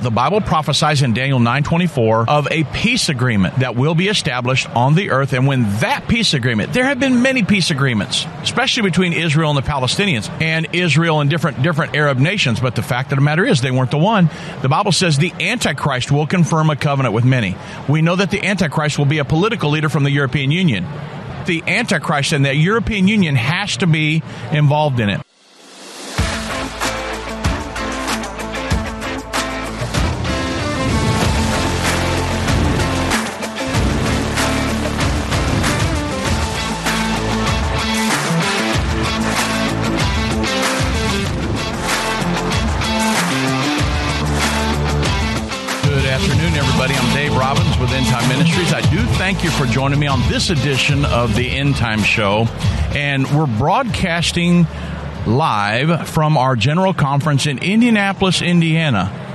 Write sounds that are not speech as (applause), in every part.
The Bible prophesies in Daniel 9:24 of a peace agreement that will be established on the earth and when that peace agreement there have been many peace agreements especially between Israel and the Palestinians and Israel and different different Arab nations but the fact of the matter is they weren't the one. The Bible says the antichrist will confirm a covenant with many. We know that the antichrist will be a political leader from the European Union. The antichrist and the European Union has to be involved in it. Thank you for joining me on this edition of the End Time Show. And we're broadcasting live from our general conference in Indianapolis, Indiana.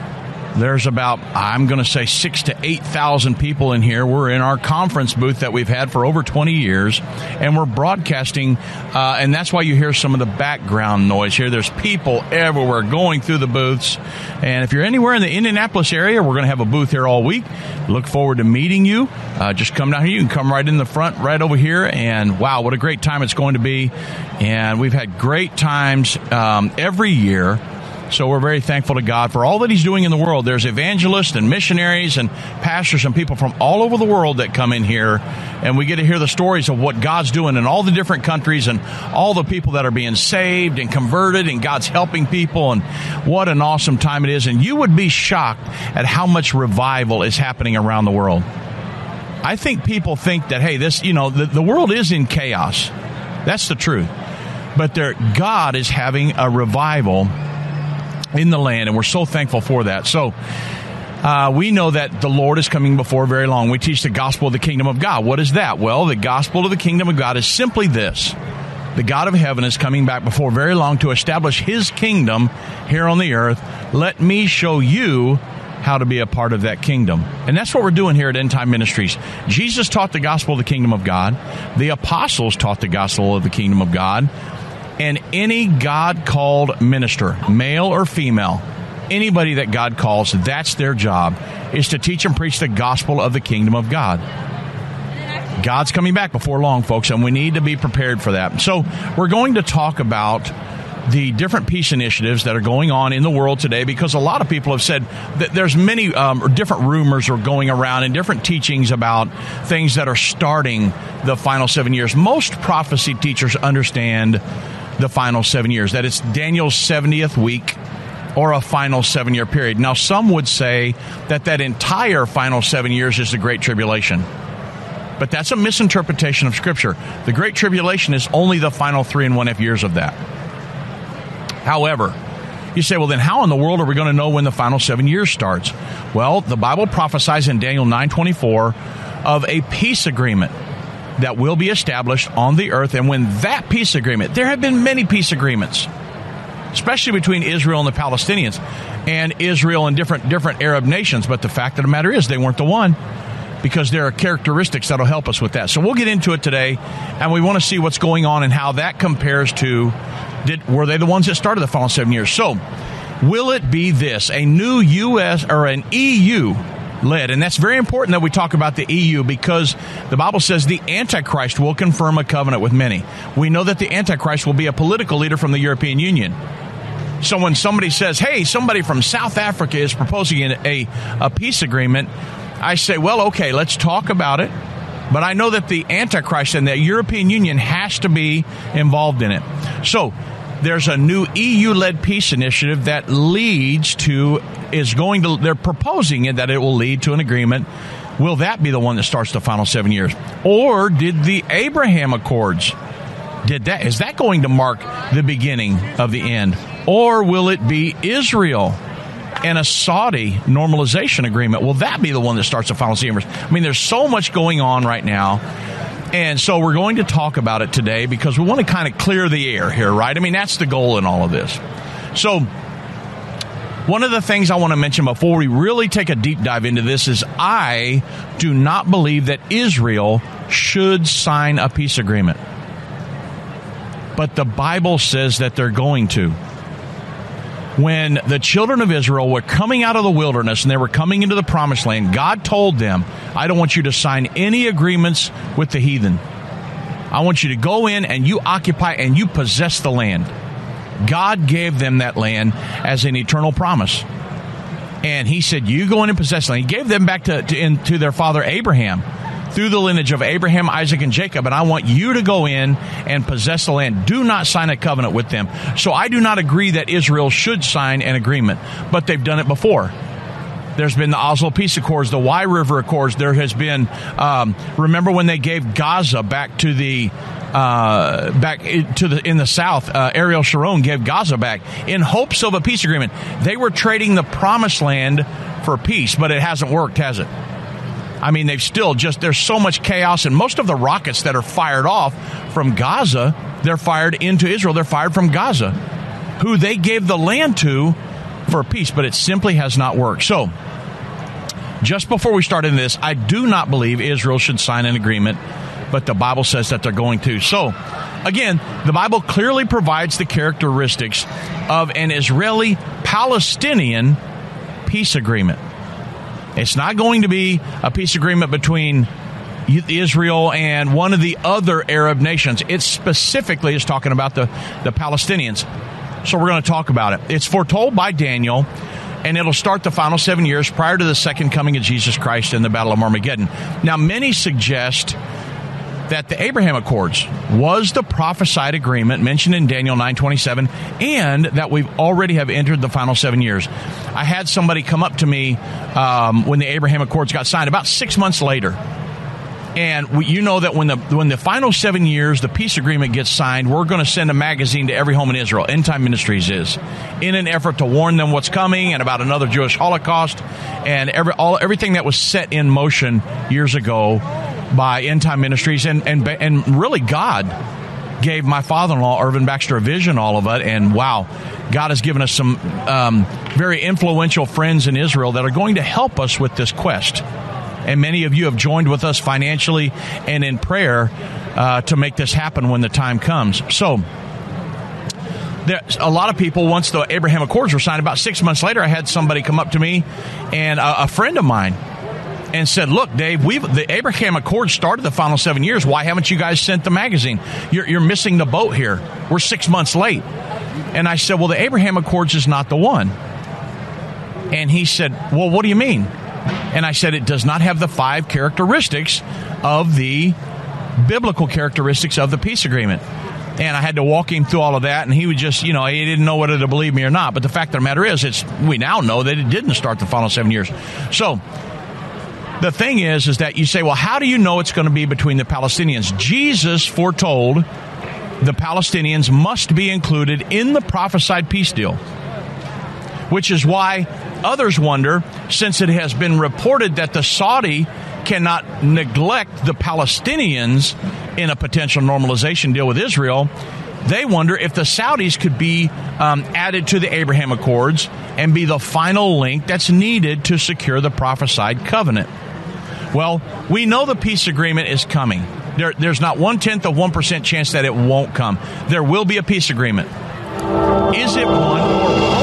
There's about, I'm going to say, six to 8,000 people in here. We're in our conference booth that we've had for over 20 years, and we're broadcasting, uh, and that's why you hear some of the background noise here. There's people everywhere going through the booths. And if you're anywhere in the Indianapolis area, we're going to have a booth here all week. Look forward to meeting you. Uh, just come down here. You can come right in the front, right over here. And wow, what a great time it's going to be. And we've had great times um, every year. So we're very thankful to God for all that He's doing in the world. There's evangelists and missionaries and pastors and people from all over the world that come in here, and we get to hear the stories of what God's doing in all the different countries and all the people that are being saved and converted, and God's helping people, and what an awesome time it is. And you would be shocked at how much revival is happening around the world. I think people think that, hey, this, you know, the, the world is in chaos. That's the truth. But God is having a revival in the land, and we're so thankful for that. So, uh, we know that the Lord is coming before very long. We teach the gospel of the kingdom of God. What is that? Well, the gospel of the kingdom of God is simply this. The God of heaven is coming back before very long to establish his kingdom here on the earth. Let me show you how to be a part of that kingdom. And that's what we're doing here at End Time Ministries. Jesus taught the gospel of the kingdom of God. The apostles taught the gospel of the kingdom of God. And any God called minister, male or female, anybody that God calls, that's their job, is to teach and preach the gospel of the kingdom of God. God's coming back before long, folks, and we need to be prepared for that. So, we're going to talk about the different peace initiatives that are going on in the world today because a lot of people have said that there's many um, different rumors are going around and different teachings about things that are starting the final seven years. Most prophecy teachers understand the final seven years, that it's Daniel's 70th week or a final seven year period. Now, some would say that that entire final seven years is the Great Tribulation. But that's a misinterpretation of Scripture. The Great Tribulation is only the final three and one half years of that. However, you say, well, then how in the world are we going to know when the final seven years starts? Well, the Bible prophesies in Daniel 9:24 of a peace agreement that will be established on the earth. And when that peace agreement, there have been many peace agreements, especially between Israel and the Palestinians, and Israel and different different Arab nations. But the fact of the matter is, they weren't the one because there are characteristics that'll help us with that. So we'll get into it today, and we want to see what's going on and how that compares to did were they the ones that started the final seven years? So will it be this a new U.S. or an EU led. And that's very important that we talk about the EU because the Bible says the Antichrist will confirm a covenant with many. We know that the Antichrist will be a political leader from the European Union. So when somebody says, hey, somebody from South Africa is proposing a, a peace agreement, I say, well, okay, let's talk about it. But I know that the Antichrist and the European Union has to be involved in it. So there's a new EU led peace initiative that leads to, is going to, they're proposing it that it will lead to an agreement. Will that be the one that starts the final seven years? Or did the Abraham Accords, did that, is that going to mark the beginning of the end? Or will it be Israel and a Saudi normalization agreement? Will that be the one that starts the final seven years? I mean, there's so much going on right now and so we're going to talk about it today because we want to kind of clear the air here, right? I mean, that's the goal in all of this. So, one of the things I want to mention before we really take a deep dive into this is I do not believe that Israel should sign a peace agreement. But the Bible says that they're going to. When the children of Israel were coming out of the wilderness and they were coming into the promised land, God told them, I don't want you to sign any agreements with the heathen. I want you to go in and you occupy and you possess the land. God gave them that land as an eternal promise. And he said, You go in and possess the land. He gave them back to, to, in, to their father Abraham through the lineage of Abraham, Isaac, and Jacob, and I want you to go in and possess the land. Do not sign a covenant with them. So I do not agree that Israel should sign an agreement, but they've done it before. There's been the Oslo Peace Accords, the Wye River Accords. There has been, um, remember when they gave Gaza back to the uh, back to the in the south. Uh, Ariel Sharon gave Gaza back in hopes of a peace agreement. They were trading the promised land for peace, but it hasn't worked, has it? I mean, they've still just, there's so much chaos, and most of the rockets that are fired off from Gaza, they're fired into Israel. They're fired from Gaza, who they gave the land to for peace, but it simply has not worked. So, just before we start into this, I do not believe Israel should sign an agreement, but the Bible says that they're going to. So, again, the Bible clearly provides the characteristics of an Israeli Palestinian peace agreement. It's not going to be a peace agreement between Israel and one of the other Arab nations. It specifically is talking about the, the Palestinians. So we're going to talk about it. It's foretold by Daniel, and it'll start the final seven years prior to the second coming of Jesus Christ in the Battle of Armageddon. Now, many suggest that the Abraham Accords was the prophesied agreement mentioned in Daniel 9:27 and that we already have entered the final 7 years. I had somebody come up to me um, when the Abraham Accords got signed about 6 months later. And we, you know that when the when the final seven years, the peace agreement gets signed, we're going to send a magazine to every home in Israel. End Time Ministries is in an effort to warn them what's coming and about another Jewish Holocaust and every all everything that was set in motion years ago by End Time Ministries and and and really God gave my father-in-law Irvin Baxter a vision all of it and wow God has given us some um, very influential friends in Israel that are going to help us with this quest. And many of you have joined with us financially and in prayer uh, to make this happen when the time comes. So there's a lot of people once the Abraham Accords were signed about six months later I had somebody come up to me and a, a friend of mine and said, "Look, Dave, we've the Abraham Accord started the final seven years. Why haven't you guys sent the magazine? You're, you're missing the boat here. We're six months late." And I said, "Well, the Abraham Accords is not the one." And he said, "Well, what do you mean?" And I said, "It does not have the five characteristics of the biblical characteristics of the peace agreement." and I had to walk him through all of that, and he would just, you know, he didn't know whether to believe me or not. But the fact of the matter is, it's we now know that it didn't start the final seven years. So the thing is, is that you say, well, how do you know it's going to be between the Palestinians? Jesus foretold the Palestinians must be included in the prophesied peace deal, which is why others wonder, since it has been reported that the Saudi cannot neglect the Palestinians in a potential normalization deal with Israel, they wonder if the Saudis could be um, added to the Abraham Accords and be the final link that's needed to secure the prophesied covenant. Well, we know the peace agreement is coming. There, there's not one tenth of 1% chance that it won't come. There will be a peace agreement. Is it one or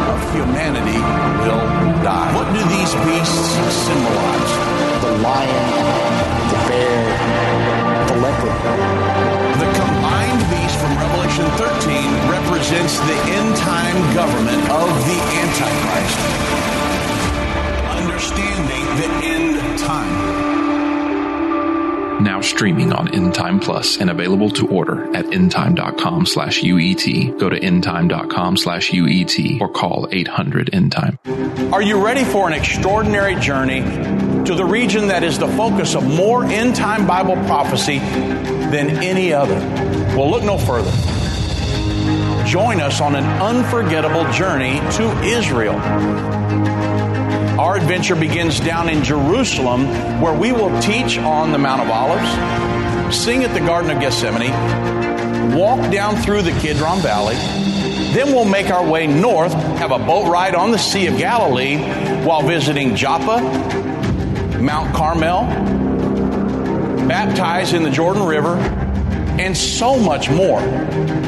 humanity will die. What do these beasts symbolize? The lion, the bear, the leopard. The combined beast from Revelation 13 represents the end time government of the Antichrist. Understanding that now streaming on Endtime Plus and available to order at endtime.com slash UET. Go to endtime.com slash UET or call 800 Endtime. Are you ready for an extraordinary journey to the region that is the focus of more end time Bible prophecy than any other? Well, look no further. Join us on an unforgettable journey to Israel. Our adventure begins down in Jerusalem, where we will teach on the Mount of Olives, sing at the Garden of Gethsemane, walk down through the Kidron Valley. Then we'll make our way north, have a boat ride on the Sea of Galilee while visiting Joppa, Mount Carmel, baptize in the Jordan River, and so much more.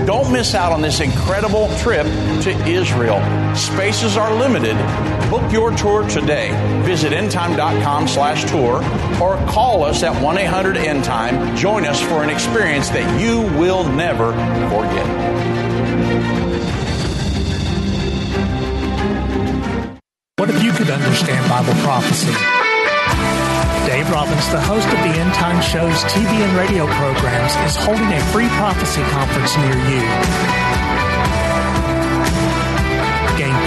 Don't miss out on this incredible trip to Israel. Spaces are limited. Book your tour today. Visit endtime.com slash tour or call us at 1-800-ENDTIME. Join us for an experience that you will never forget. What if you could understand Bible prophecy? Dave Robbins, the host of the End Time Show's TV and radio programs, is holding a free prophecy conference near you.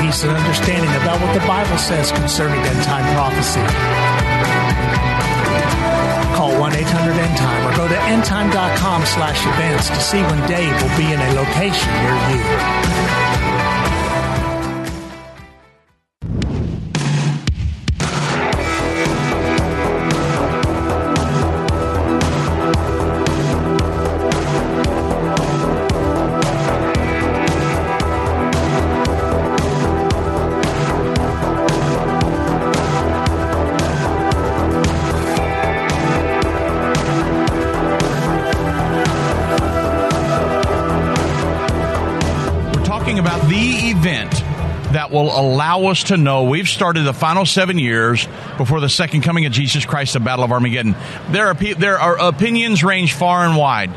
And understanding about what the Bible says concerning end time prophecy. Call 1-800-END-TIME or go to endtime.com slash events to see when Dave will be in a location near you. Will allow us to know we've started the final seven years before the second coming of Jesus Christ, the Battle of Armageddon. There are there are opinions range far and wide.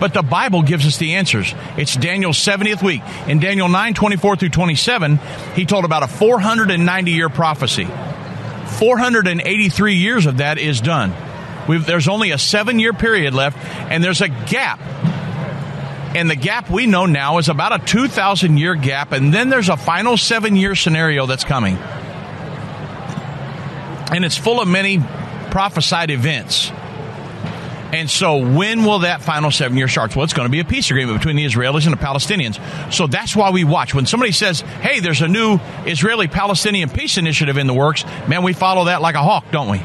But the Bible gives us the answers. It's Daniel's 70th week. In Daniel 9, 24 through 27, he told about a 490 year prophecy. 483 years of that is done. We've, there's only a seven year period left, and there's a gap and the gap we know now is about a 2,000 year gap, and then there's a final seven year scenario that's coming. And it's full of many prophesied events. And so, when will that final seven year start? Well, it's going to be a peace agreement between the Israelis and the Palestinians. So that's why we watch. When somebody says, hey, there's a new Israeli Palestinian peace initiative in the works, man, we follow that like a hawk, don't we?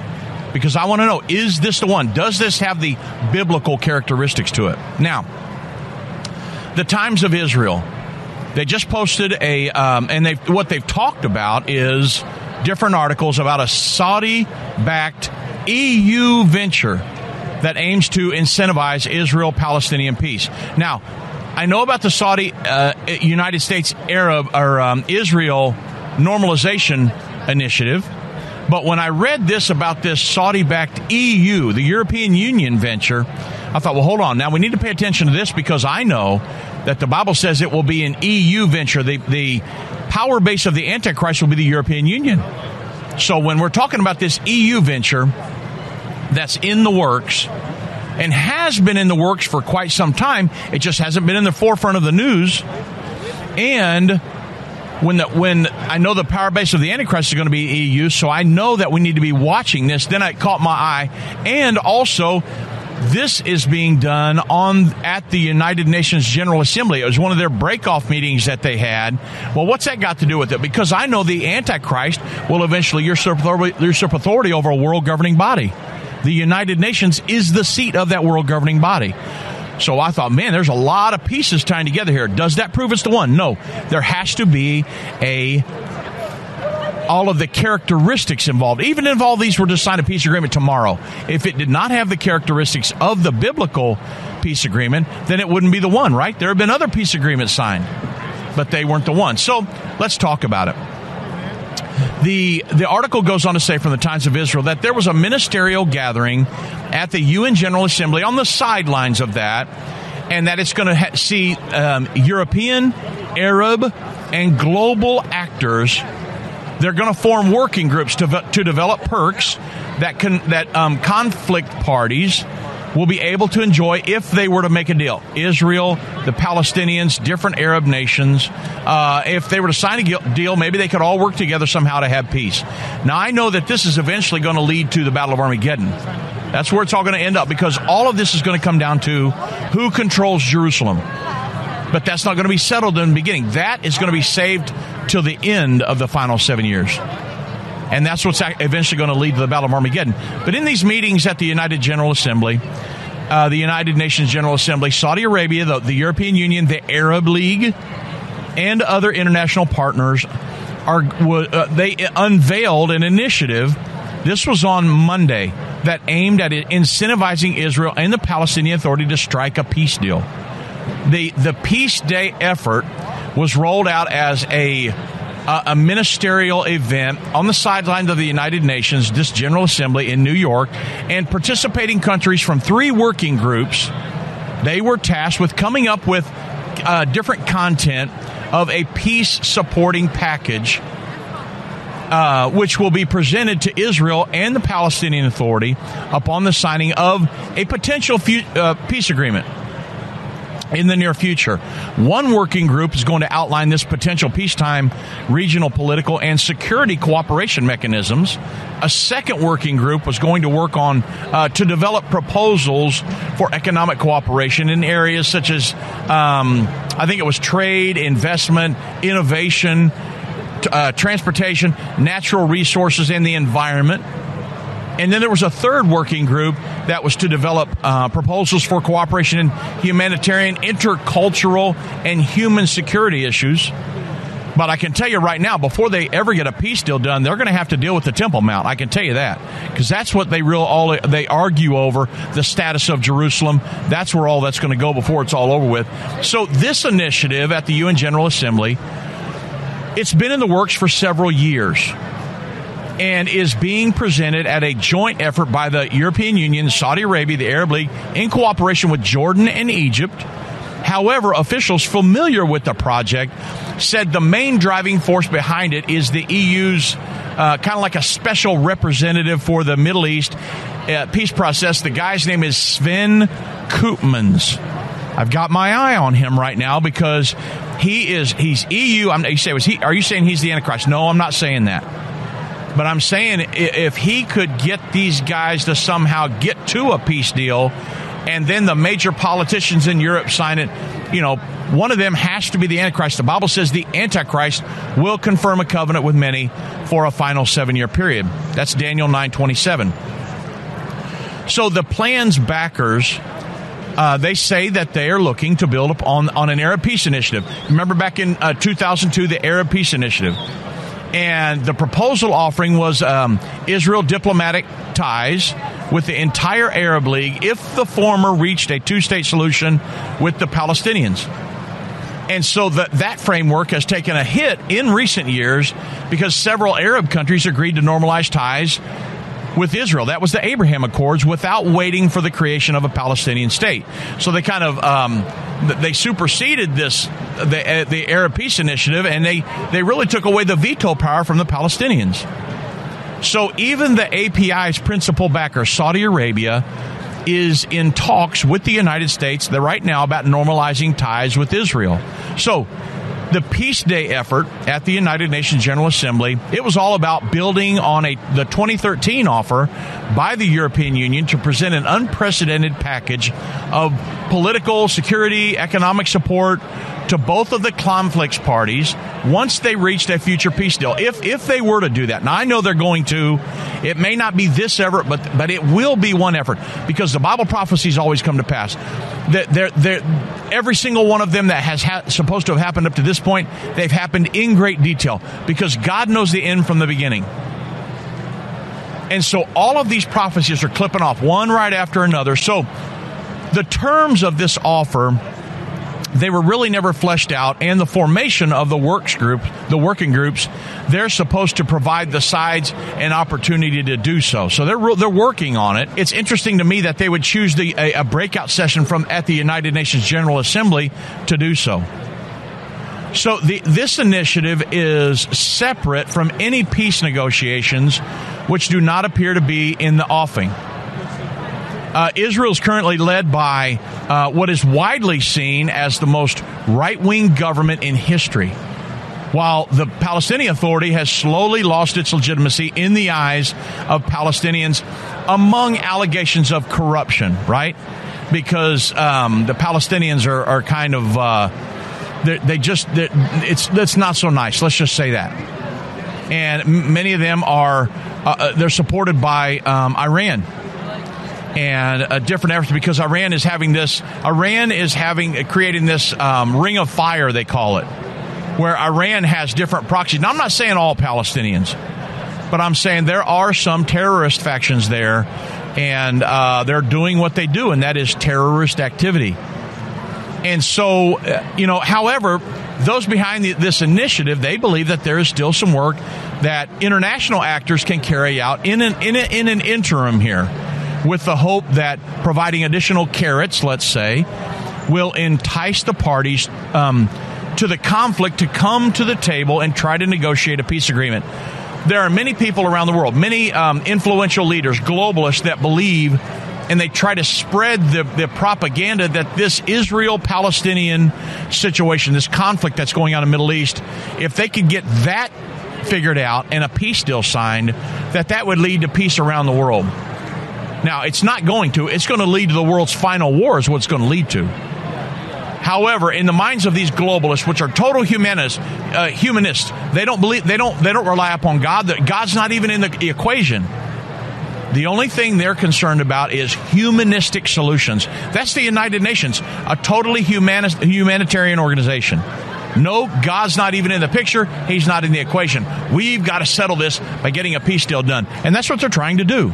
Because I want to know, is this the one? Does this have the biblical characteristics to it? Now, the Times of Israel. They just posted a, um, and they what they've talked about is different articles about a Saudi-backed EU venture that aims to incentivize Israel-Palestinian peace. Now, I know about the Saudi uh, United States Arab or um, Israel normalization initiative. But when I read this about this Saudi backed EU, the European Union venture, I thought, well, hold on. Now we need to pay attention to this because I know that the Bible says it will be an EU venture. The, the power base of the Antichrist will be the European Union. So when we're talking about this EU venture that's in the works and has been in the works for quite some time, it just hasn't been in the forefront of the news. And when the, when I know the power base of the Antichrist is going to be EU, so I know that we need to be watching this. Then it caught my eye, and also this is being done on at the United Nations General Assembly. It was one of their breakoff meetings that they had. Well, what's that got to do with it? Because I know the Antichrist will eventually usurp authority, usurp authority over a world governing body. The United Nations is the seat of that world governing body. So I thought, man, there's a lot of pieces tying together here. Does that prove it's the one? No. There has to be a all of the characteristics involved. Even if all these were to sign a peace agreement tomorrow, if it did not have the characteristics of the biblical peace agreement, then it wouldn't be the one, right? There have been other peace agreements signed, but they weren't the one. So let's talk about it. The the article goes on to say from the Times of Israel that there was a ministerial gathering at the UN General Assembly on the sidelines of that, and that it's going to ha- see um, European, Arab, and global actors. They're going to form working groups to, to develop perks that can that um, conflict parties will be able to enjoy if they were to make a deal. Israel, the Palestinians, different Arab nations. Uh, if they were to sign a deal, maybe they could all work together somehow to have peace. Now, I know that this is eventually going to lead to the Battle of Armageddon. That's where it's all going to end up because all of this is going to come down to who controls Jerusalem. But that's not going to be settled in the beginning. That is going to be saved till the end of the final seven years. And that's what's eventually going to lead to the Battle of Armageddon. But in these meetings at the United General Assembly, uh, the United Nations General Assembly, Saudi Arabia, the, the European Union, the Arab League, and other international partners are uh, they unveiled an initiative. This was on Monday that aimed at incentivizing Israel and the Palestinian Authority to strike a peace deal. The the Peace Day effort was rolled out as a a ministerial event on the sidelines of the United Nations, this General Assembly in New York, and participating countries from three working groups. They were tasked with coming up with uh, different content of a peace supporting package uh, which will be presented to Israel and the Palestinian Authority upon the signing of a potential fu- uh, peace agreement in the near future. One working group is going to outline this potential peacetime regional political and security cooperation mechanisms. A second working group was going to work on uh, to develop proposals for economic cooperation in areas such as um, I think it was trade, investment, innovation uh, transportation, natural resources, and the environment. And then there was a third working group that was to develop uh, proposals for cooperation in humanitarian, intercultural, and human security issues. But I can tell you right now, before they ever get a peace deal done, they're going to have to deal with the Temple Mount. I can tell you that because that's what they real all they argue over the status of Jerusalem. That's where all that's going to go before it's all over with. So this initiative at the UN General Assembly it's been in the works for several years and is being presented at a joint effort by the European Union, Saudi Arabia, the Arab League, in cooperation with Jordan and Egypt. However, officials familiar with the project said the main driving force behind it is the EU's uh, kind of like a special representative for the Middle East uh, peace process. The guy's name is Sven Koopmans. I've got my eye on him right now because he is he's EU. I'm, you say was he? Are you saying he's the Antichrist? No, I'm not saying that. But I'm saying if he could get these guys to somehow get to a peace deal, and then the major politicians in Europe sign it, you know, one of them has to be the Antichrist. The Bible says the Antichrist will confirm a covenant with many for a final seven year period. That's Daniel 927. So the plan's backers uh, they say that they are looking to build up on, on an Arab Peace Initiative. Remember back in uh, 2002, the Arab Peace Initiative. And the proposal offering was um, Israel diplomatic ties with the entire Arab League if the former reached a two state solution with the Palestinians. And so the, that framework has taken a hit in recent years because several Arab countries agreed to normalize ties with Israel. That was the Abraham Accords without waiting for the creation of a Palestinian state. So they kind of um, they superseded this the, uh, the Arab Peace Initiative, and they they really took away the veto power from the Palestinians. So even the API's principal backer, Saudi Arabia, is in talks with the United States right now about normalizing ties with Israel. So the Peace Day effort at the United Nations General Assembly, it was all about building on a the 2013 offer by the European Union to present an unprecedented package of political, security, economic support to both of the conflicts parties once they reached a future peace deal. If if they were to do that, now I know they're going to. It may not be this effort, but but it will be one effort because the Bible prophecies always come to pass. That they're, they're, every single one of them that has ha- supposed to have happened up to this point, they've happened in great detail because God knows the end from the beginning. And so all of these prophecies are clipping off one right after another. So the terms of this offer they were really never fleshed out and the formation of the works group the working groups they're supposed to provide the sides an opportunity to do so so they're they're working on it it's interesting to me that they would choose the a, a breakout session from at the United Nations General Assembly to do so so the, this initiative is separate from any peace negotiations which do not appear to be in the offing Uh, Israel is currently led by uh, what is widely seen as the most right wing government in history while the Palestinian Authority has slowly lost its legitimacy in the eyes of Palestinians among allegations of corruption, right? Because um, the Palestinians are, are kind of, uh, they just, it's, it's not so nice. Let's just say that. And many of them are, uh, uh, they're supported by um, Iran and a different efforts because Iran is having this. Iran is having creating this um, ring of fire, they call it, where Iran has different proxies. Now, I'm not saying all Palestinians, but I'm saying there are some terrorist factions there, and uh, they're doing what they do, and that is terrorist activity. And so, uh, you know, however, those behind the, this initiative, they believe that there is still some work that international actors can carry out in an, in, a, in an interim here with the hope that providing additional carrots, let's say, will entice the parties um, to the conflict to come to the table and try to negotiate a peace agreement. There are many people around the world, many um, influential leaders, globalists that believe and they try to spread the, the propaganda that this Israel Palestinian situation, this conflict that's going on in the Middle East, if they could get that figured out and a peace deal signed, that that would lead to peace around the world. Now, it's not going to. It's going to lead to the world's final war, is what it's going to lead to. However, in the minds of these globalists, which are total humanists, uh, humanists, they don't believe they don't they don't rely upon God. That God's not even in the equation. The only thing they're concerned about is humanistic solutions. That's the United Nations, a totally humanitarian organization. No, God's not even in the picture. He's not in the equation. We've got to settle this by getting a peace deal done. And that's what they're trying to do.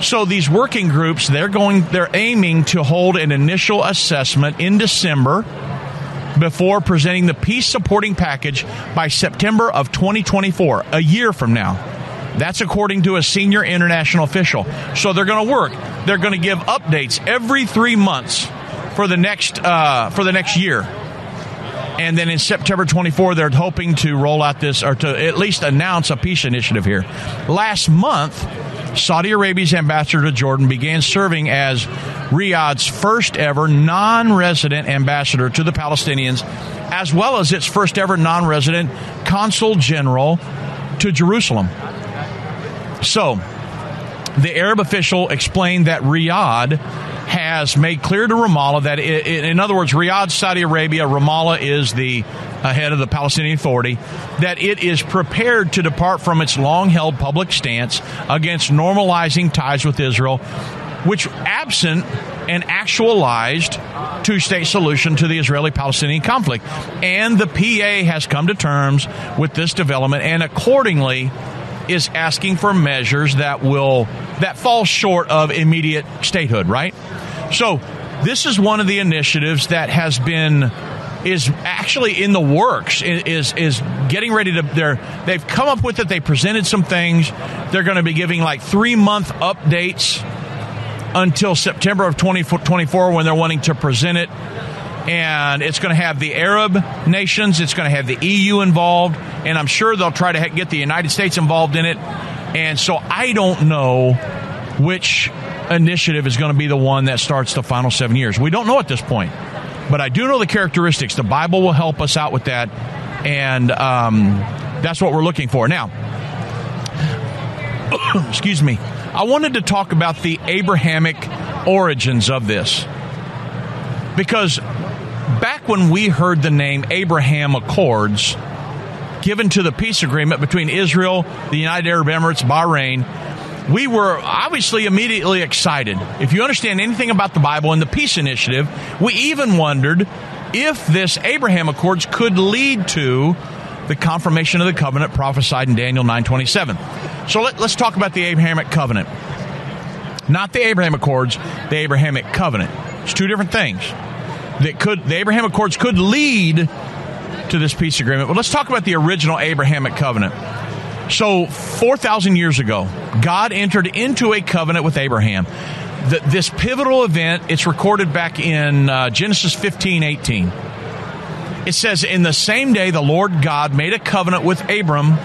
So these working groups, they're going, they're aiming to hold an initial assessment in December before presenting the peace supporting package by September of 2024, a year from now. That's according to a senior international official. So they're going to work. They're going to give updates every three months for the next uh, for the next year. And then in September 24, they're hoping to roll out this or to at least announce a peace initiative here. Last month, Saudi Arabia's ambassador to Jordan began serving as Riyadh's first ever non resident ambassador to the Palestinians, as well as its first ever non resident consul general to Jerusalem. So, the Arab official explained that Riyadh has made clear to Ramallah that, it, in other words, Riyadh, Saudi Arabia, Ramallah is the uh, head of the Palestinian Authority, that it is prepared to depart from its long held public stance against normalizing ties with Israel, which, absent an actualized two state solution to the Israeli Palestinian conflict. And the PA has come to terms with this development and accordingly is asking for measures that will that fall short of immediate statehood, right? So this is one of the initiatives that has been is actually in the works is is getting ready to they're they've come up with it they presented some things they're going to be giving like 3 month updates until September of 2024 when they're wanting to present it and it's going to have the Arab nations it's going to have the EU involved and I'm sure they'll try to get the United States involved in it and so I don't know which initiative is going to be the one that starts the final seven years. We don't know at this point, but I do know the characteristics. The Bible will help us out with that, and um, that's what we're looking for. Now, (coughs) excuse me, I wanted to talk about the Abrahamic origins of this because back when we heard the name Abraham Accords given to the peace agreement between Israel, the United Arab Emirates, Bahrain, we were obviously immediately excited. If you understand anything about the Bible and the peace initiative, we even wondered if this Abraham Accords could lead to the confirmation of the covenant prophesied in Daniel 9:27. So let, us talk about the Abrahamic covenant. Not the Abraham Accords, the Abrahamic covenant. It's two different things. That could the Abraham Accords could lead to this peace agreement. But let's talk about the original Abrahamic covenant. So, 4,000 years ago, God entered into a covenant with Abraham. The, this pivotal event, it's recorded back in uh, Genesis 15 18. It says, In the same day, the Lord God made a covenant with Abram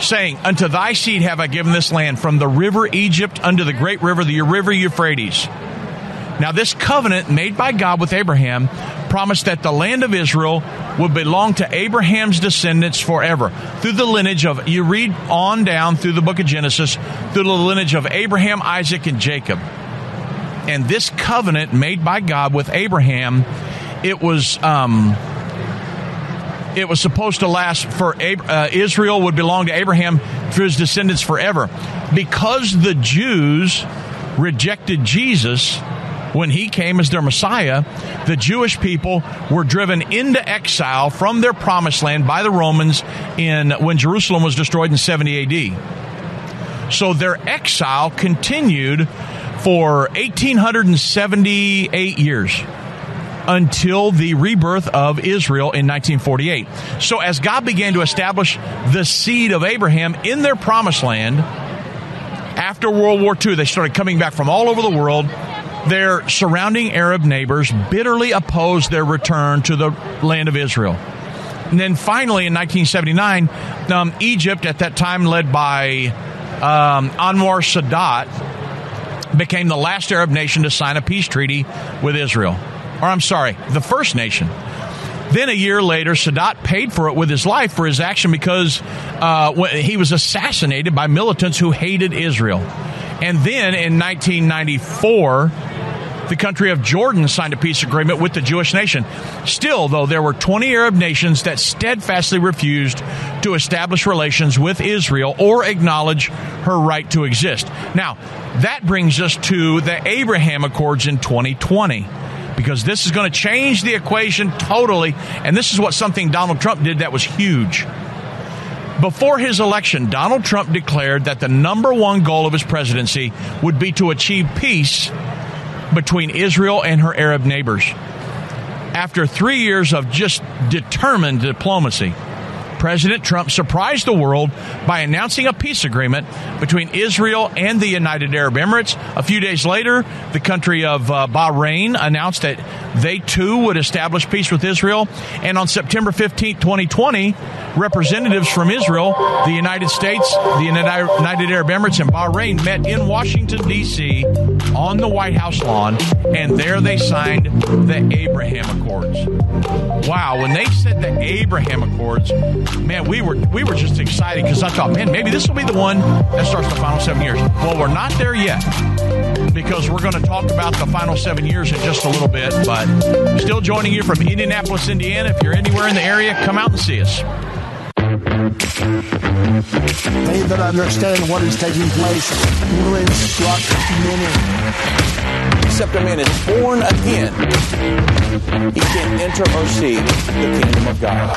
saying, Unto thy seed have I given this land, from the river Egypt unto the great river, the river Euphrates. Now, this covenant made by God with Abraham promised that the land of Israel would belong to Abraham's descendants forever. Through the lineage of, you read on down through the book of Genesis, through the lineage of Abraham, Isaac, and Jacob. And this covenant made by God with Abraham, it was, um, it was supposed to last for uh, Israel would belong to Abraham through his descendants forever. Because the Jews rejected Jesus, when he came as their Messiah, the Jewish people were driven into exile from their promised land by the Romans in when Jerusalem was destroyed in 70 AD. So their exile continued for 1878 years until the rebirth of Israel in 1948. So as God began to establish the seed of Abraham in their promised land, after World War II, they started coming back from all over the world their surrounding Arab neighbors bitterly opposed their return to the land of Israel. And then finally, in 1979, um, Egypt, at that time led by um, Anwar Sadat, became the last Arab nation to sign a peace treaty with Israel. Or I'm sorry, the first nation. Then a year later, Sadat paid for it with his life for his action because uh, he was assassinated by militants who hated Israel. And then in 1994, the country of Jordan signed a peace agreement with the Jewish nation. Still, though, there were 20 Arab nations that steadfastly refused to establish relations with Israel or acknowledge her right to exist. Now, that brings us to the Abraham Accords in 2020 because this is going to change the equation totally. And this is what something Donald Trump did that was huge. Before his election, Donald Trump declared that the number one goal of his presidency would be to achieve peace between Israel and her Arab neighbors. After three years of just determined diplomacy, President Trump surprised the world by announcing a peace agreement between Israel and the United Arab Emirates. A few days later, the country of uh, Bahrain announced that they too would establish peace with Israel. And on September 15, 2020, representatives from Israel, the United States, the United Arab Emirates, and Bahrain met in Washington, D.C. on the White House lawn, and there they signed the Abraham Accords. Wow, when they said the Abraham Accords, man, we were we were just excited because I thought, man, maybe this will be the one that starts the final seven years. Well, we're not there yet because we're going to talk about the final seven years in just a little bit. But still joining you from Indianapolis, Indiana. If you're anywhere in the area, come out and see us. They that understand what is taking place will instruct many. Except a man is born again, he can enter or see the kingdom of God.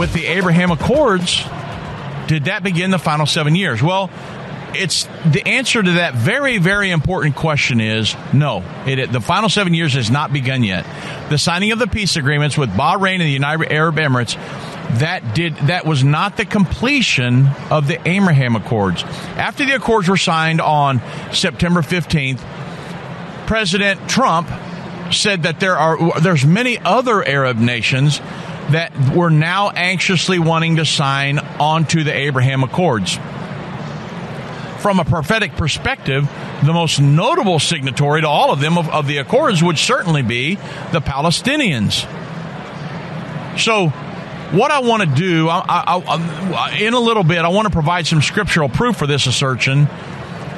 with the Abraham Accords, did that begin the final seven years? Well, it's the answer to that very, very important question is no. It, the final seven years has not begun yet. The signing of the peace agreements with Bahrain and the United Arab Emirates that did that was not the completion of the Abraham Accords. After the accords were signed on September 15th, President Trump said that there are there's many other Arab nations that were now anxiously wanting to sign onto the Abraham Accords. From a prophetic perspective, the most notable signatory to all of them of, of the Accords would certainly be the Palestinians. So what I want to do, I, I, I, in a little bit, I want to provide some scriptural proof for this assertion.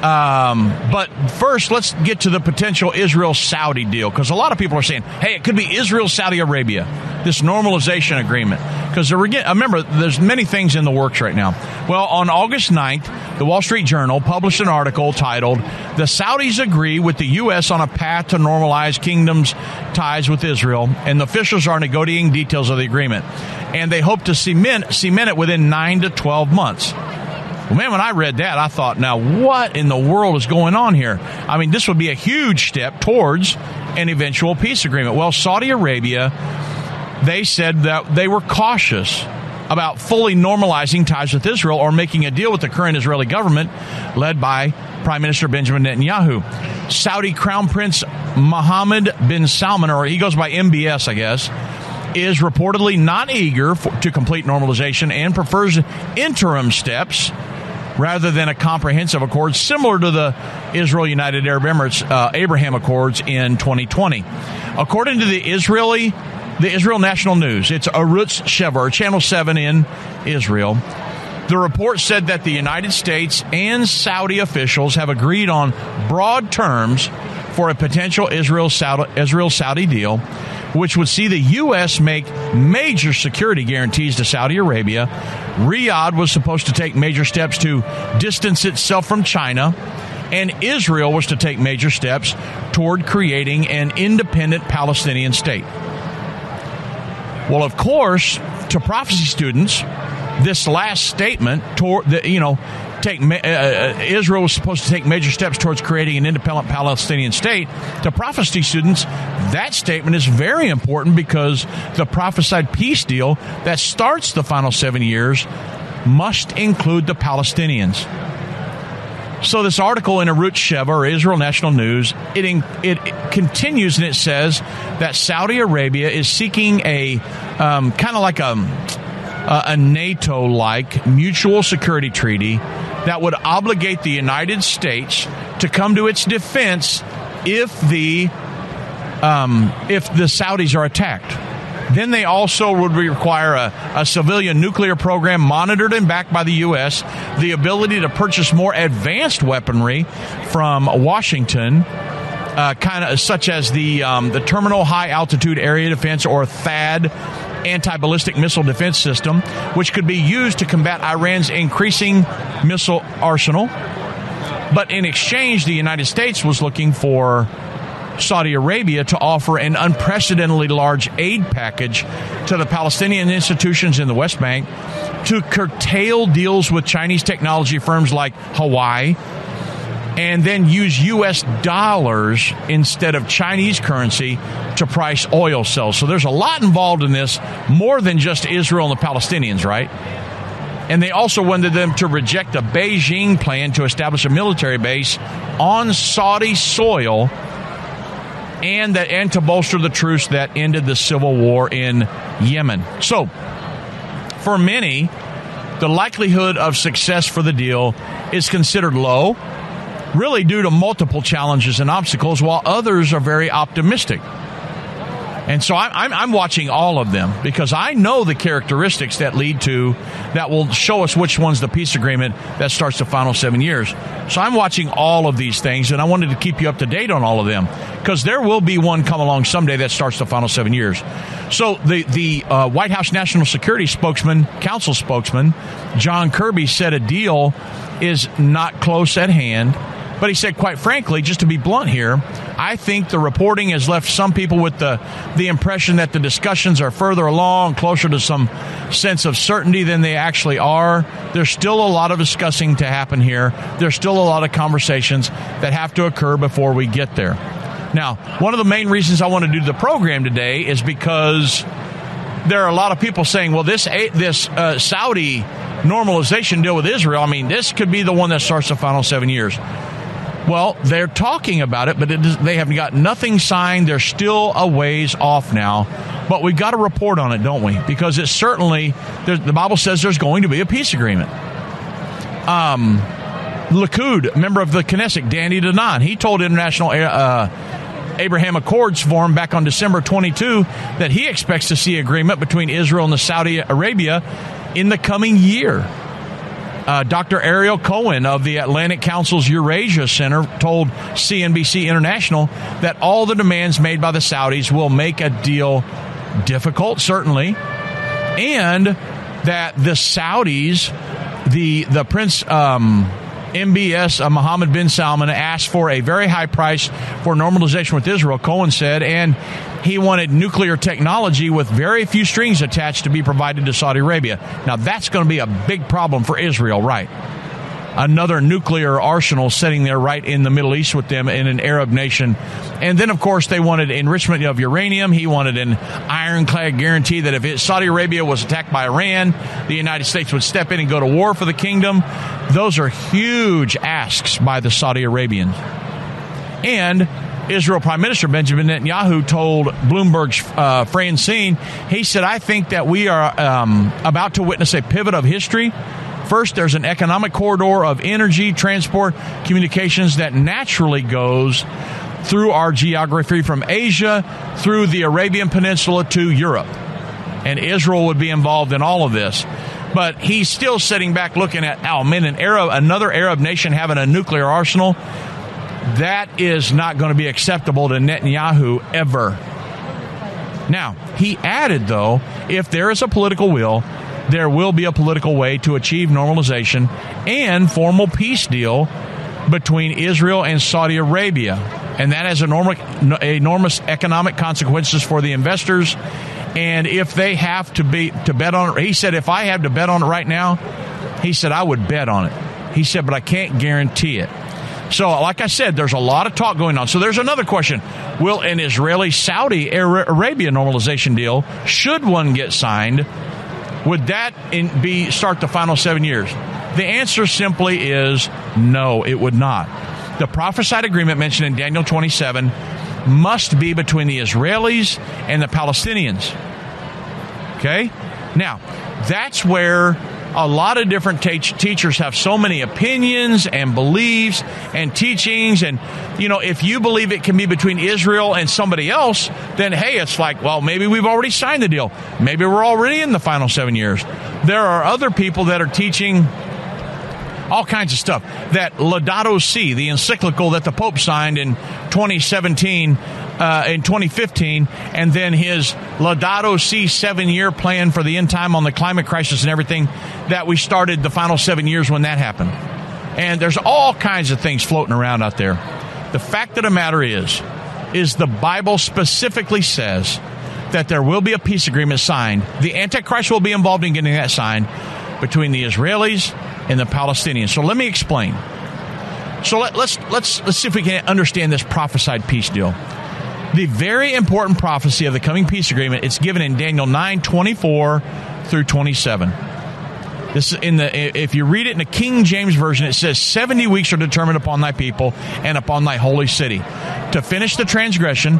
Um, but first, let's get to the potential Israel Saudi deal because a lot of people are saying, hey, it could be Israel Saudi Arabia, this normalization agreement. Because remember, there's many things in the works right now. Well, on August 9th, the Wall Street Journal published an article titled, The Saudis Agree with the U.S. on a Path to Normalize Kingdom's Ties with Israel, and the officials are negotiating details of the agreement. And they hope to cement, cement it within 9 to 12 months. Well, man, when I read that, I thought, now what in the world is going on here? I mean, this would be a huge step towards an eventual peace agreement. Well, Saudi Arabia, they said that they were cautious about fully normalizing ties with Israel or making a deal with the current Israeli government led by Prime Minister Benjamin Netanyahu. Saudi Crown Prince Mohammed bin Salman, or he goes by MBS, I guess, is reportedly not eager for, to complete normalization and prefers interim steps rather than a comprehensive accord similar to the Israel United Arab Emirates uh, Abraham Accords in 2020. According to the Israeli the Israel National News, it's Arutz Sheva, Channel 7 in Israel. The report said that the United States and Saudi officials have agreed on broad terms for a potential Israel Saudi deal which would see the U.S. make major security guarantees to Saudi Arabia. Riyadh was supposed to take major steps to distance itself from China. And Israel was to take major steps toward creating an independent Palestinian state. Well, of course, to prophecy students, this last statement, toward the, you know, take uh, uh, Israel was supposed to take major steps towards creating an independent Palestinian state. To prophecy students, that statement is very important because the prophesied peace deal that starts the final seven years must include the Palestinians. So this article in Arutz Sheva or Israel National News, it, in, it, it continues and it says that Saudi Arabia is seeking a um, kind of like a, a NATO-like mutual security treaty that would obligate the United States to come to its defense if the um, if the Saudis are attacked. Then they also would require a, a, civilian nuclear program monitored and backed by the U.S., the ability to purchase more advanced weaponry from Washington, uh, kind of such as the um, the Terminal High Altitude Area Defense or THAAD anti ballistic missile defense system, which could be used to combat Iran's increasing missile arsenal. But in exchange, the United States was looking for Saudi Arabia to offer an unprecedentedly large aid package to the Palestinian institutions in the West Bank to curtail deals with Chinese technology firms like Huawei and then use U.S. dollars instead of Chinese currency to price oil sales. So there's a lot involved in this, more than just Israel and the Palestinians, right? And they also wanted them to reject a Beijing plan to establish a military base on Saudi soil and that and to bolster the truce that ended the civil war in Yemen. So, for many, the likelihood of success for the deal is considered low really due to multiple challenges and obstacles, while others are very optimistic. And so I'm, I'm, watching all of them because I know the characteristics that lead to, that will show us which one's the peace agreement that starts the final seven years. So I'm watching all of these things and I wanted to keep you up to date on all of them because there will be one come along someday that starts the final seven years. So the, the uh, White House National Security spokesman, council spokesman, John Kirby said a deal is not close at hand But he said, quite frankly, just to be blunt here, I think the reporting has left some people with the, the impression that the discussions are further along, closer to some sense of certainty than they actually are. There's still a lot of discussing to happen here. There's still a lot of conversations that have to occur before we get there. Now, one of the main reasons I want to do the program today is because there are a lot of people saying, well, this, this uh, Saudi normalization deal with Israel, I mean, this could be the one that starts the final seven years. Well, they're talking about it, but it is, they have got nothing signed. They're still a ways off now. But we've got to report on it, don't we? Because it's certainly, the Bible says there's going to be a peace agreement. Um, Likud, member of the Knesset, Danny Danon, he told International uh, Abraham Accords Forum back on December 22 that he expects to see agreement between Israel and the Saudi Arabia in the coming year. Uh, Dr. Ariel Cohen of the Atlantic Council's Eurasia Center told CNBC International that all the demands made by the Saudis will make a deal difficult, certainly, and that the Saudis, the the Prince. Um, MBS uh, Mohammed bin Salman asked for a very high price for normalization with Israel, Cohen said, and he wanted nuclear technology with very few strings attached to be provided to Saudi Arabia. Now, that's going to be a big problem for Israel, right? Another nuclear arsenal sitting there right in the Middle East with them in an Arab nation. And then, of course, they wanted enrichment of uranium. He wanted an ironclad guarantee that if Saudi Arabia was attacked by Iran, the United States would step in and go to war for the kingdom. Those are huge asks by the Saudi Arabians. And Israel Prime Minister Benjamin Netanyahu told Bloomberg's uh, Francine, he said, I think that we are um, about to witness a pivot of history. First, there's an economic corridor of energy, transport, communications that naturally goes through our geography from Asia through the Arabian Peninsula to Europe. And Israel would be involved in all of this. But he's still sitting back looking at, oh man, an Arab, another Arab nation having a nuclear arsenal that is not going to be acceptable to Netanyahu ever. Now, he added, though, if there is a political will, there will be a political way to achieve normalization and formal peace deal between Israel and Saudi Arabia. And that has enormous, enormous economic consequences for the investors. And if they have to be to bet on it, he said, if I have to bet on it right now, he said I would bet on it. He said, but I can't guarantee it. So, like I said, there's a lot of talk going on. So, there's another question: Will an Israeli-Saudi Arabia normalization deal, should one get signed, would that in, be start the final seven years? The answer simply is no. It would not. The prophesied agreement mentioned in Daniel 27 must be between the Israelis and the Palestinians. Okay? Now, that's where a lot of different te- teachers have so many opinions and beliefs and teachings. And, you know, if you believe it can be between Israel and somebody else, then hey, it's like, well, maybe we've already signed the deal. Maybe we're already in the final seven years. There are other people that are teaching all kinds of stuff. That Laudato Si, the encyclical that the Pope signed in 2017, uh, in 2015, and then his Laudato Si seven year plan for the end time on the climate crisis and everything that we started the final seven years when that happened. And there's all kinds of things floating around out there. The fact of the matter is, is the Bible specifically says that there will be a peace agreement signed. The Antichrist will be involved in getting that signed between the Israelis and the Palestinians. So let me explain. So let, let's, let's let's see if we can understand this prophesied peace deal. The very important prophecy of the coming peace agreement it's given in Daniel 9, 24 through 27. This is in the if you read it in the King James version, it says 70 weeks are determined upon thy people and upon thy holy city to finish the transgression,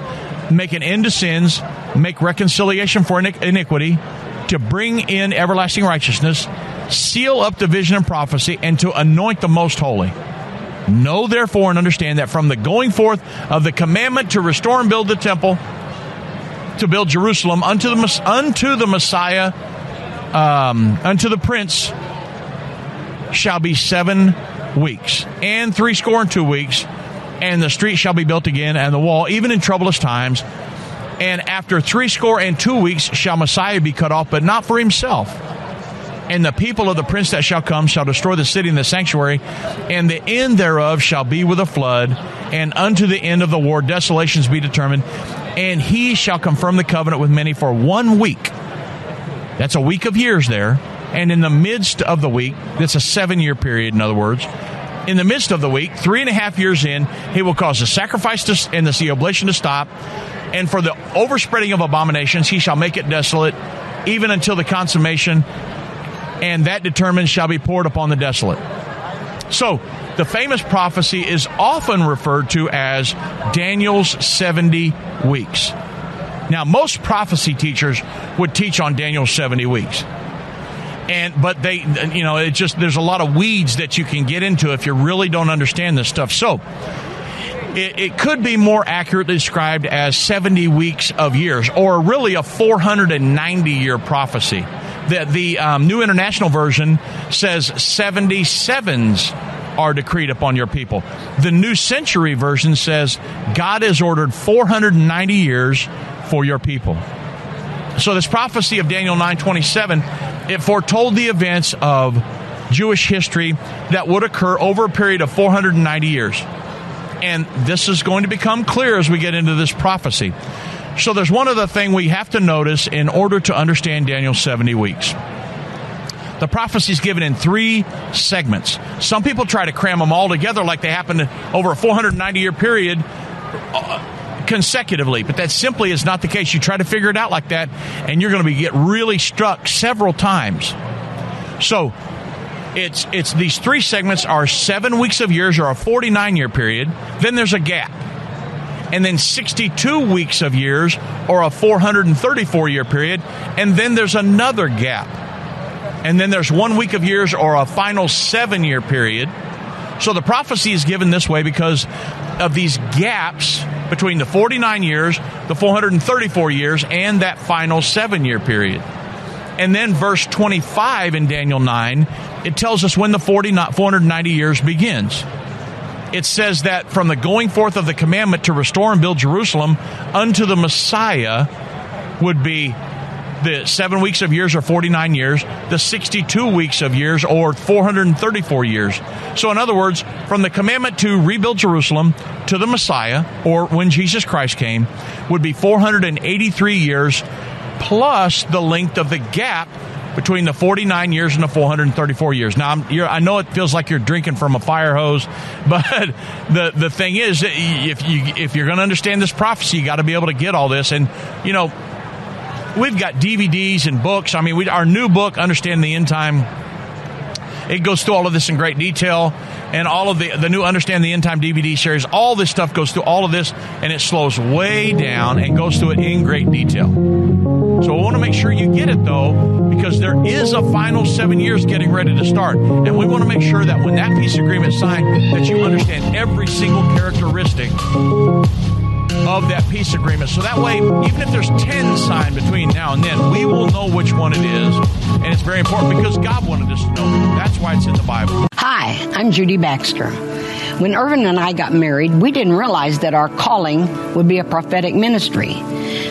make an end to sins, make reconciliation for iniquity, to bring in everlasting righteousness, seal up the vision and prophecy, and to anoint the most holy. Know therefore and understand that from the going forth of the commandment to restore and build the temple, to build Jerusalem unto the unto the Messiah, um, unto the Prince, shall be seven weeks, and three score and two weeks, and the street shall be built again, and the wall, even in troublous times. And after three score and two weeks shall Messiah be cut off, but not for himself And the people of the prince that shall come shall destroy the city and the sanctuary, and the end thereof shall be with a flood, and unto the end of the war desolations be determined. And he shall confirm the covenant with many for one week. That's a week of years there. And in the midst of the week, that's a seven year period, in other words, in the midst of the week, three and a half years in, he will cause the sacrifice to, and the oblation to stop. And for the overspreading of abominations, he shall make it desolate, even until the consummation, and that determined shall be poured upon the desolate. So, the famous prophecy is often referred to as Daniel's 70 weeks. Now, most prophecy teachers would teach on Daniel's 70 weeks and but they you know it just there's a lot of weeds that you can get into if you really don't understand this stuff so it, it, could be more accurately described as 70 weeks of years or really a 490 year prophecy the, the um, new international version says 77s are decreed upon your people the new century version says god has ordered 490 years for your people so this prophecy of Daniel 9:27 it foretold the events of Jewish history that would occur over a period of 490 years. And this is going to become clear as we get into this prophecy. So there's one other thing we have to notice in order to understand Daniel's 70 weeks. The prophecy is given in three segments. Some people try to cram them all together like they happened over a 490 year period uh, consecutively, but that simply is not the case. You try to figure it out like that, and you're going to be get really struck several times. So it's it's these three segments are seven weeks of years or a 49 year period. Then there's a gap, and then 62 weeks of years or a 434 year period, and then there's another gap, and then there's one week of years or a final seven year period. So the prophecy is given this way because of these gaps between the 49 years, the 434 years, and that final seven year period. And then verse 25 in Daniel 9, it tells us when the 40, 490 years begins. It says that from the going forth of the commandment to restore and build Jerusalem unto the Messiah would be the seven weeks of years or 49 years, the 62 weeks of years or 434 years. So, in other words, from the commandment to rebuild Jerusalem to the Messiah, or when Jesus Christ came, would be 483 years plus the length of the gap between the 49 years and the 434 years. Now, i know it feels like you're drinking from a fire hose, (laughs) but the the thing is, if you if you're going to understand this prophecy, you got to be able to get all this. And you know, we've got DVDs and books. I mean, we, our new book, Understand the End Time, it goes through all of this in great detail, and all of the the new Understand the End Time DVD series. All this stuff goes through all of this, and it slows way down and goes through it in great detail. So I want to make sure you get it though, because there is a final seven years getting ready to start, and we want to make sure that when that peace agreement is signed, that you understand every single characteristic of that peace agreement. So that way, even if there's 10 signed between now and then, we will know which one it is. And it's very important because God wanted us to know. That's why it's in the Bible. Hi, I'm Judy Baxter. When Irvin and I got married, we didn't realize that our calling would be a prophetic ministry.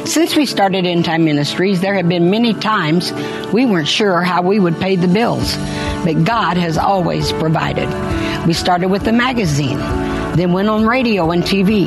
Since we started End Time Ministries, there have been many times we weren't sure how we would pay the bills, but God has always provided. We started with a magazine, then went on radio and TV,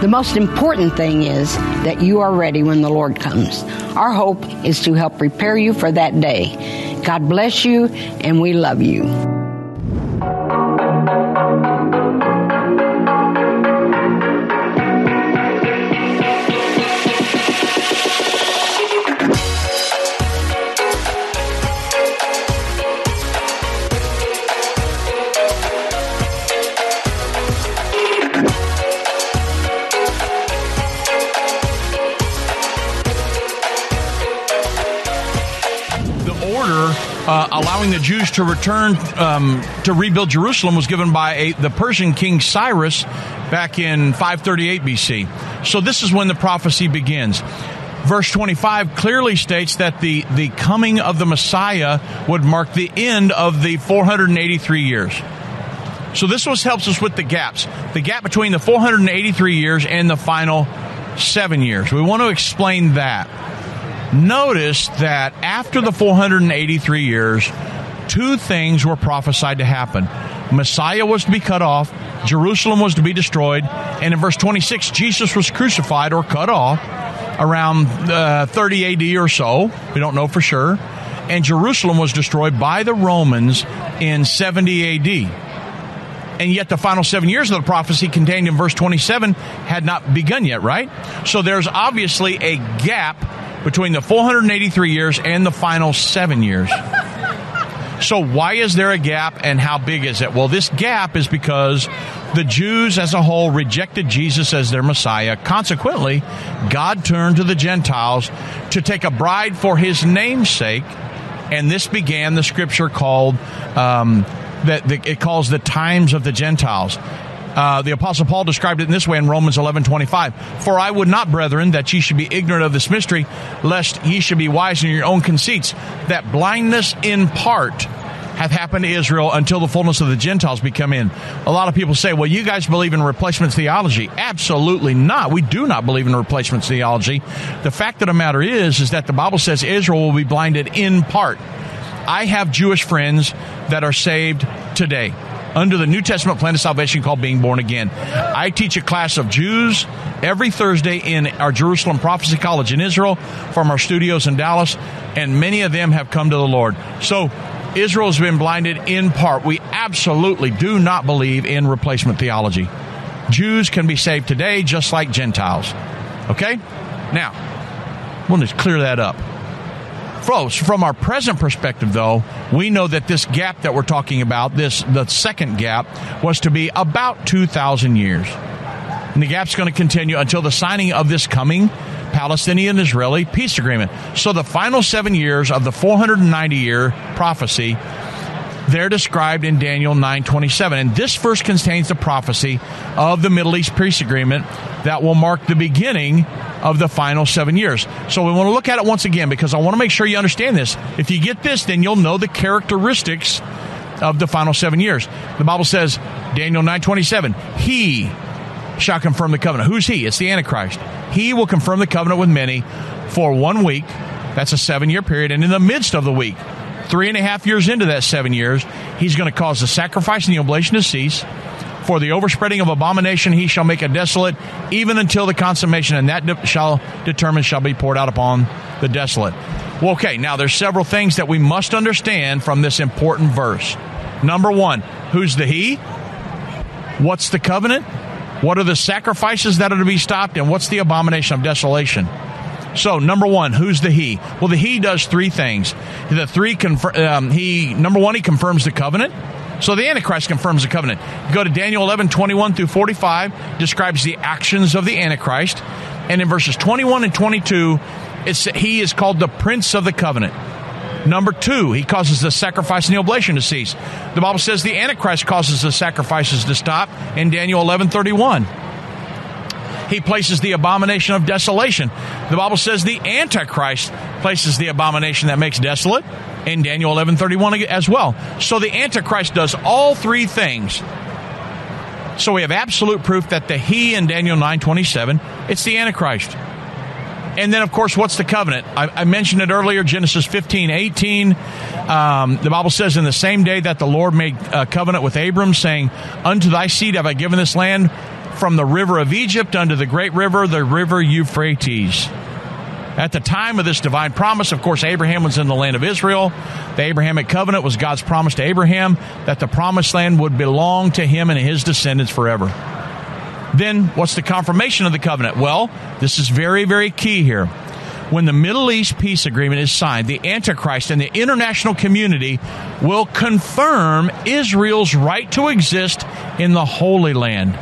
The most important thing is that you are ready when the Lord comes. Our hope is to help prepare you for that day. God bless you, and we love you. Allowing the Jews to return um, to rebuild Jerusalem was given by a, the Persian king Cyrus back in 538 BC. So this is when the prophecy begins. Verse 25 clearly states that the, the coming of the Messiah would mark the end of the 483 years. So this was helps us with the gaps. The gap between the 483 years and the final seven years. We want to explain that. Notice that after the 483 years, two things were prophesied to happen. Messiah was to be cut off, Jerusalem was to be destroyed, and in verse 26, Jesus was crucified or cut off around uh, 30 AD or so. We don't know for sure. And Jerusalem was destroyed by the Romans in 70 AD and yet the final seven years of the prophecy contained in verse 27 had not begun yet, right? So there's obviously a gap between the 483 years and the final seven years. So why is there a gap and how big is it? Well, this gap is because the Jews as a whole rejected Jesus as their Messiah. Consequently, God turned to the Gentiles to take a bride for his namesake, and this began the scripture called um, that it calls the times of the Gentiles. Uh, the apostle Paul described it in this way in Romans 11, 25. For I would not, brethren, that ye should be ignorant of this mystery, lest ye should be wise in your own conceits, that blindness in part hath happened to Israel until the fullness of the Gentiles be come in. A lot of people say, well, you guys believe in replacement theology. Absolutely not. We do not believe in replacement theology. The fact of the matter is, is that the Bible says Israel will be blinded in part. I have Jewish friends that are saved today under the New Testament plan of salvation called being born again. I teach a class of Jews every Thursday in our Jerusalem Prophecy College in Israel from our studios in Dallas, and many of them have come to the Lord. So Israel has been blinded in part. We absolutely do not believe in replacement theology. Jews can be saved today just like Gentiles. Okay? Now, we'll just clear that up. From our present perspective, though, we know that this gap that we're talking about, this the second gap, was to be about 2,000 years. And the gap's going to continue until the signing of this coming Palestinian Israeli peace agreement. So the final seven years of the 490 year prophecy they're described in Daniel 9:27 and this verse contains the prophecy of the Middle East peace agreement that will mark the beginning of the final 7 years. So we want to look at it once again because I want to make sure you understand this. If you get this then you'll know the characteristics of the final 7 years. The Bible says Daniel 9:27 he shall confirm the covenant. Who's he? It's the Antichrist. He will confirm the covenant with many for one week. That's a seven year period. And in the midst of the week, three and a half years into that seven years, he's going to cause the sacrifice and the oblation to cease. For the overspreading of abomination, he shall make a desolate, even until the consummation, and that de- shall determine shall be poured out upon the desolate. Well, okay, now there's several things that we must understand from this important verse. Number one, who's the he? What's the covenant? What are the sacrifices that are to be stopped? And what's the abomination of desolation? So, number one, who's the he? Well, the he does three things. The three, confer- um, he, number one, he confirms the covenant. So the Antichrist confirms the covenant. go to Daniel 11, 21 through 45, describes the actions of the Antichrist. And in verses 21 and 22, it's, he is called the Prince of the Covenant. Number two, he causes the sacrifice and the oblation to cease. The Bible says the Antichrist causes the sacrifices to stop in Daniel 11, 31 he places the abomination of desolation. The Bible says the Antichrist places the abomination that makes desolate in Daniel 11:31 as well. So the Antichrist does all three things. So we have absolute proof that the he in Daniel 9:27, it's the Antichrist. And then, of course, what's the covenant? I, I mentioned it earlier, Genesis 15, 18. Um, the Bible says, In the same day that the Lord made a covenant with Abram, saying, Unto thy seed have I given this land, from the river of Egypt unto the great river, the river Euphrates. At the time of this divine promise, of course, Abraham was in the land of Israel. The Abrahamic covenant was God's promise to Abraham that the promised land would belong to him and his descendants forever. Then, what's the confirmation of the covenant? Well, this is very, very key here. When the Middle East peace agreement is signed, the Antichrist and the international community will confirm Israel's right to exist in the Holy Land.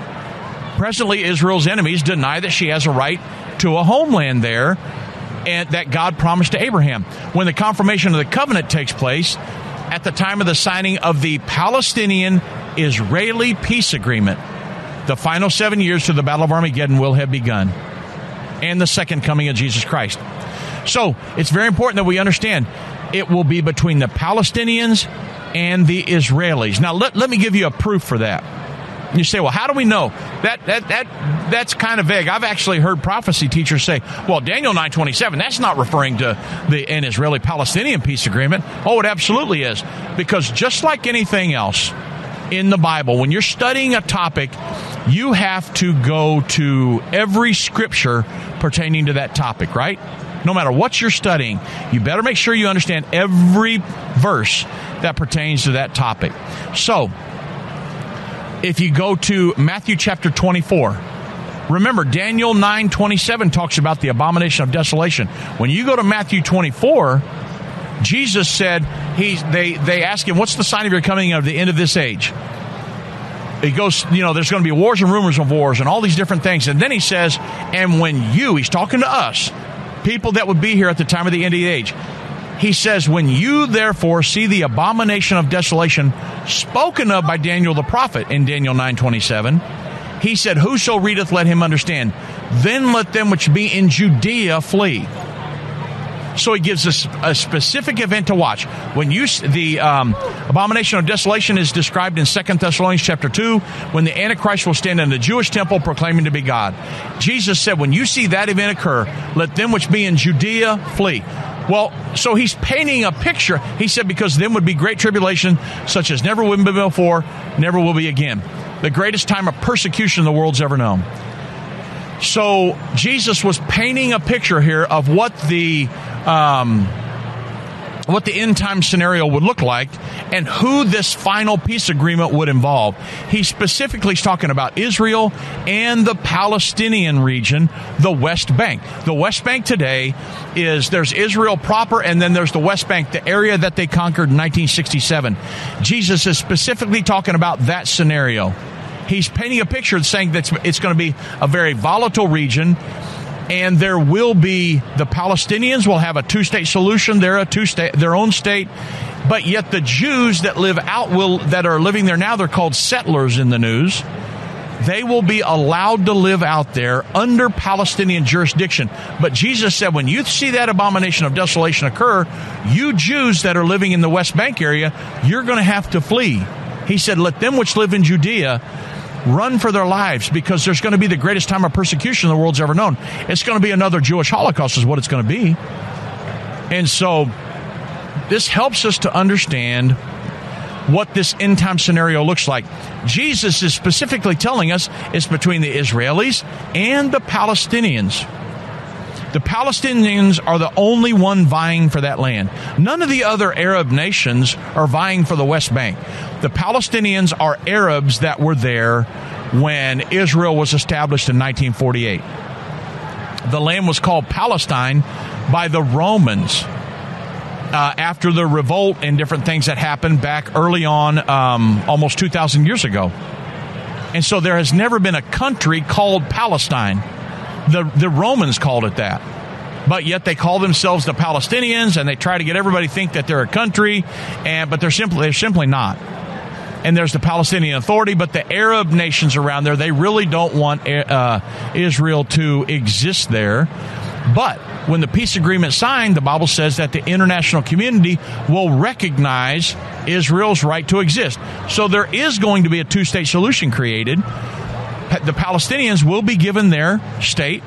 Presently, Israel's enemies deny that she has a right to a homeland there and that God promised to Abraham. When the confirmation of the covenant takes place, at the time of the signing of the Palestinian Israeli peace agreement. The final seven years to the Battle of Armageddon will have begun, and the second coming of Jesus Christ. So it's very important that we understand it will be between the Palestinians and the Israelis. Now, let, let me give you a proof for that. You say, well, how do we know? That that that that's kind of vague. I've actually heard prophecy teachers say, well, Daniel 9:27, that's not referring to the an Israeli-Palestinian peace agreement. Oh, it absolutely is. Because just like anything else in the Bible, when you're studying a topic, you have to go to every scripture pertaining to that topic, right? No matter what you're studying, you better make sure you understand every verse that pertains to that topic. So, if you go to Matthew chapter 24, remember Daniel 9:27 talks about the abomination of desolation. When you go to Matthew 24, Jesus said he they they ask him what's the sign of your coming of the end of this age? He goes, you know, there's going to be wars and rumors of wars and all these different things. And then he says, and when you, he's talking to us, people that would be here at the time of the end of the age. He says, When you therefore see the abomination of desolation spoken of by Daniel the prophet in Daniel 9:27, he said, Whoso readeth, let him understand. Then let them which be in Judea flee. So he gives us a specific event to watch. When you the um, abomination of desolation is described in Second Thessalonians chapter two, when the Antichrist will stand in the Jewish temple proclaiming to be God. Jesus said, "When you see that event occur, let them which be in Judea flee." Well, so he's painting a picture. He said, because then would be great tribulation, such as never would be before, never will be again. The greatest time of persecution the world's ever known. So Jesus was painting a picture here of what the um, what the end time scenario would look like and who this final peace agreement would involve. He specifically is talking about Israel and the Palestinian region, the West Bank. The West Bank today is there's Israel proper and then there's the West Bank, the area that they conquered in 1967. Jesus is specifically talking about that scenario. He's painting a picture saying that it's going to be a very volatile region and there will be the Palestinians will have a two-state solution. They're a two-state, their own state, but yet the Jews that live out will that are living there now. They're called settlers in the news. They will be allowed to live out there under Palestinian jurisdiction. But Jesus said, when you see that abomination of desolation occur, you Jews that are living in the West Bank area, you're going to have to flee. He said, let them which live in Judea run for their lives because there's going to be the greatest time of persecution the world's ever known. It's going to be another Jewish Holocaust, is what it's going to be. And so this helps us to understand what this end time scenario looks like. Jesus is specifically telling us it's between the Israelis and the Palestinians. The Palestinians are the only one vying for that land. None of the other Arab nations are vying for the West Bank. The Palestinians are Arabs that were there when Israel was established in 1948. The land was called Palestine by the Romans. Uh, after the revolt and different things that happened back early on, um, almost 2,000 years ago. And so there has never been a country called Palestine. The, the Romans called it that. But yet they call themselves the Palestinians and they try to get everybody to think that they're a country, and but they're simply they're simply not. And there's the Palestinian Authority, but the Arab nations around there, they really don't want uh, Israel to exist there. But when the peace agreement signed, the Bible says that the international community will recognize Israel's right to exist. So there is going to be a two state solution created the Palestinians will be given their state,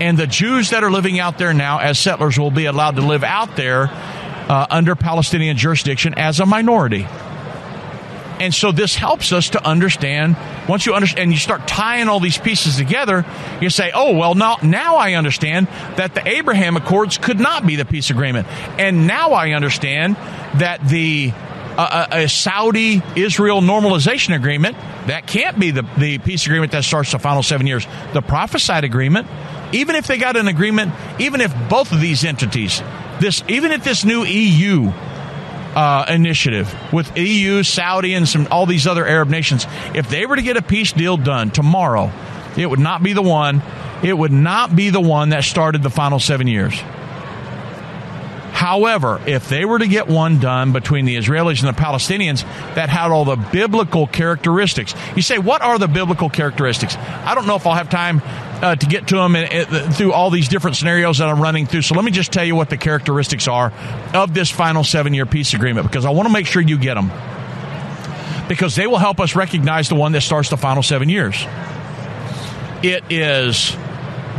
and the Jews that are living out there now as settlers will be allowed to live out there uh, under Palestinian jurisdiction as a minority. And so this helps us to understand. Once you understand, and you start tying all these pieces together, you say, "Oh, well, now now I understand that the Abraham Accords could not be the peace agreement, and now I understand that the a, a Saudi Israel normalization agreement. That can't be the, the peace agreement that starts the final seven years. The prophesied agreement, even if they got an agreement, even if both of these entities, this, even if this new EU uh, initiative with EU, Saudi, and some all these other Arab nations, if they were to get a peace deal done tomorrow, it would not be the one. It would not be the one that started the final seven years. However, if they were to get one done between the Israelis and the Palestinians that had all the biblical characteristics, you say, what are the biblical characteristics? I don't know if I'll have time uh, to get to them in, in, through all these different scenarios that I'm running through. So let me just tell you what the characteristics are of this final seven year peace agreement because I want to make sure you get them. Because they will help us recognize the one that starts the final seven years. It is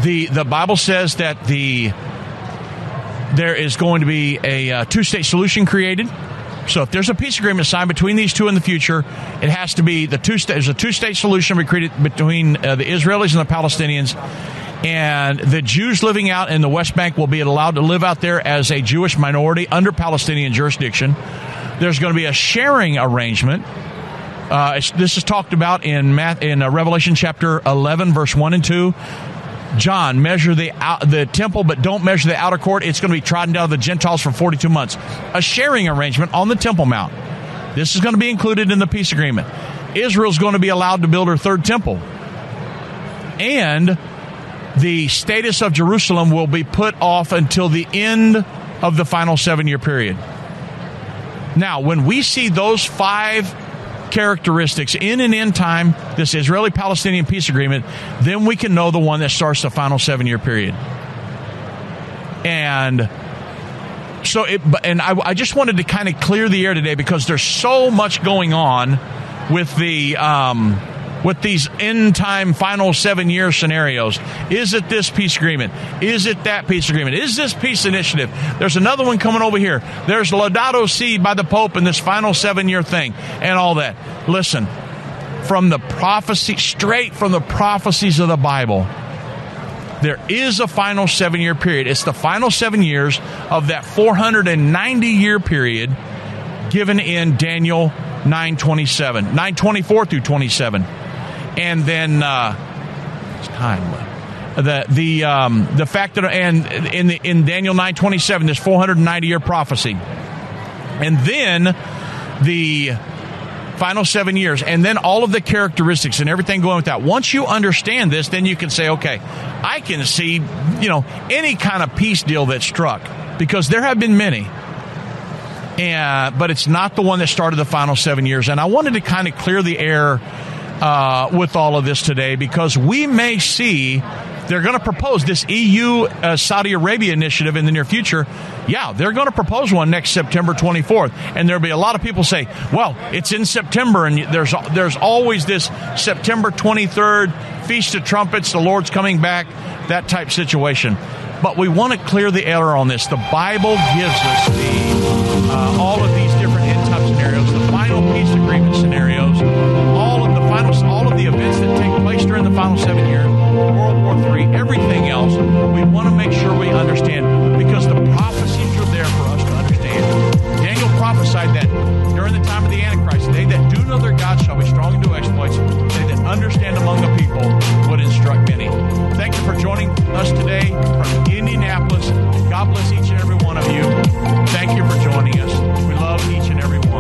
the the Bible says that the there is going to be a uh, two state solution created. So if there's a peace agreement signed between these two in the future, it has to be the two state. There's a two state solution between uh, the Israelis and the Palestinians, and the Jews living out in the West Bank will be allowed to live out there as a Jewish minority under Palestinian jurisdiction. There's going to be a sharing arrangement. Uh, this is talked about in Math, in uh, Revelation chapter 11, verse 1 and 2. John, measure the out, the temple, but don't measure the outer court. It's going to be trodden down of the Gentiles for 42 months. A sharing arrangement on the Temple Mount. This is going to be included in the peace agreement. Israel's going to be allowed to build her third temple. And the status of Jerusalem will be put off until the end of the final seven year period. Now, when we see those five characteristics in and in time, this Israeli Palestinian peace agreement, then we can know the one that starts the final seven year period. And so it, and I, I just wanted to kind of clear the air today because there's so much going on with the, um, with these end time final seven year scenarios. Is it this peace agreement? Is it that peace agreement? Is this peace initiative? There's another one coming over here. There's Laudato Si by the Pope in this final seven year thing and all that. Listen, from the prophecy, straight from the prophecies of the Bible, there is a final seven year period. It's the final seven years of that 490 year period given in Daniel 927, 924 through 27 and then uh, time the the um, the fact that and in the, in Daniel nine twenty seven this four hundred ninety year prophecy, and then the final seven years, and then all of the characteristics and everything going with that. Once you understand this, then you can say, okay, I can see you know any kind of peace deal that struck because there have been many. And, but it's not the one that started the final seven years. And I wanted to kind of clear the air uh, with all of this today because we may see they're going to propose this EU uh, Saudi Arabia initiative in the near future. Yeah, they're going to propose one next September 24th, and there'll be a lot of people say, "Well, it's in September, and there's there's always this September 23rd feast of trumpets, the Lord's coming back, that type situation." But we want to clear the air on this. The Bible gives us the uh, all of these different end time scenarios, the final peace agreement scenarios the final seven years, World War III, everything else, we want to make sure we understand because the prophecies are there for us to understand. Daniel prophesied that during the time of the Antichrist, they that do know their God shall be strong and do exploits. They that understand among the people would instruct many. Thank you for joining us today from Indianapolis. God bless each and every one of you. Thank you for joining us. We love each and every one.